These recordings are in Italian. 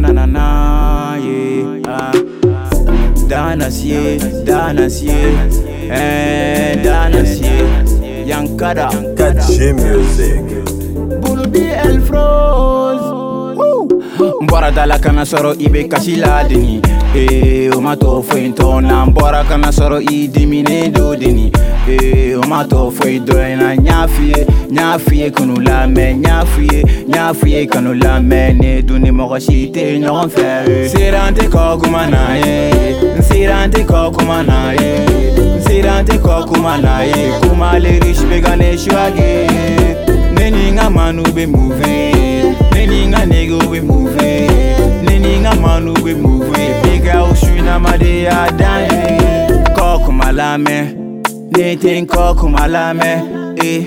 na na na na yeah. Uh, Danas yeah, Danas yeah, eh, Danas yeah. Yankada, Kachi music. Bulbi El Froze. Mbara dala kana sɔrɔ i kasi ladini. Eh. Ma to foyi tɔ na n bɔra kana sɔrɔ i diminen do deni. Ee o ma to foyi dɔ na n y'a f'i ye n y'a f'i ye kanu lamɛn n y'a f'i ye n y'a f'i ye kanu lamɛn ne dun ni mɔgɔ si tɛ ɲɔgɔn fɛ sera n tɛ kɔ kuma na ye n sera n tɛ kɔ kuma na ye n sera n tɛ kɔ kuma na ye. Kuma le riche bɛ ka ne suwage ne ni n ka manu bɛ move ne ni n ka nigga bɛ move ne ni n ka manu bɛ move big house suinamadenya dan ye kɔ kuma lamɛn ne tɛ n kɔ kuma lamɛn eh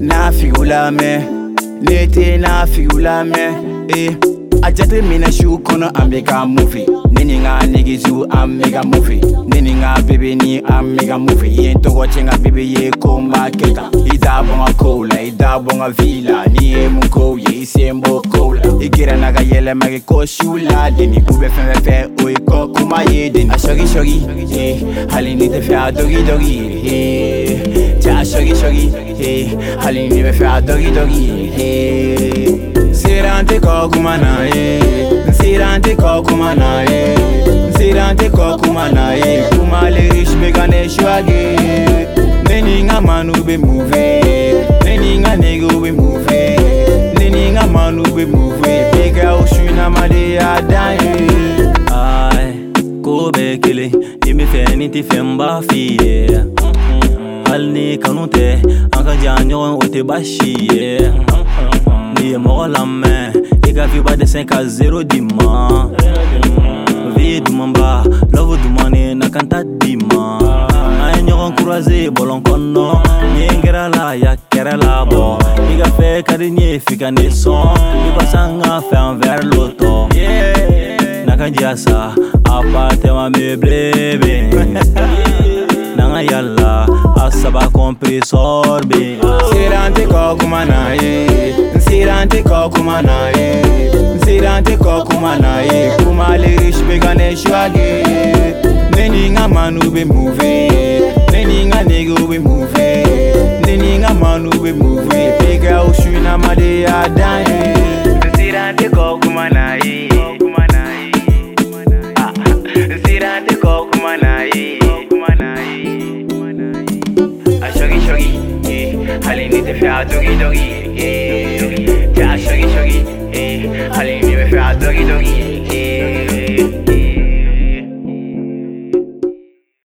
n'a figu lamɛn ne tɛ n'a figu lamɛn eh a jate minɛ su kɔnɔ an bɛ ka mufi ne ni n ka negezu an bɛ ka mufi ne ni n ka bebe ni an bɛ ka mufi i ye n tɔgɔ cɛ n ka bebe ye ko n b'a kɛ tan i bɔ bɔ n'i ye mun ye i sen b'o kow la i gɛrɛna ka yɛlɛma kɛ ko su fɛ a sɔgi sɔgi hali ni tɛ fɛ a dɔgi dɔgi eh, cɛ a sɔgi sɔgi eh, hali ni bɛ fɛ a dɔgi dɔgi eh. Sera n tɛ kɔ kuma na ye n sera n tɛ kɔ kuma na ye n sera n tɛ kɔ kuma na ye kuma le riche bɛ ka ne suwage ne ni n ka manu bɛ move ne ni n ka negew bɛ move ne ni n ka manu bɛ move big house suinamadenya dan ye. Ko bɛɛ kelen ni min fɛ ni tɛ fɛn b'a f'i ye hali ni kanu tɛ an ka jan ɲɔgɔn o tɛ baasi ye n'i ye mɔgɔ lamɛn i ka viba dɛsɛ ka dumani na kan di ma an ye ɲɔgɔn bɔlɔn kɔnɔ ni n kɛra la ya kɛrɛ la bɔ i ka fɛ ka di n ye f'i ka ne sɔn i ka kanjasa apartema meuble be. Nanga yalla asaba compresor be sirante ko kuma na ye sirante ko kuma na ye sirante ko kuma na ye kuma lirish be gane shwage ne ni nga manu be move ne ni nga nego be move ne ni nga manu be move big house na tɛ kɔ kuma na ye a shogi shogi hali ni te fɛ a dogi dogi ja shogi shogi hali ni bɛ fɛ a dogi dogi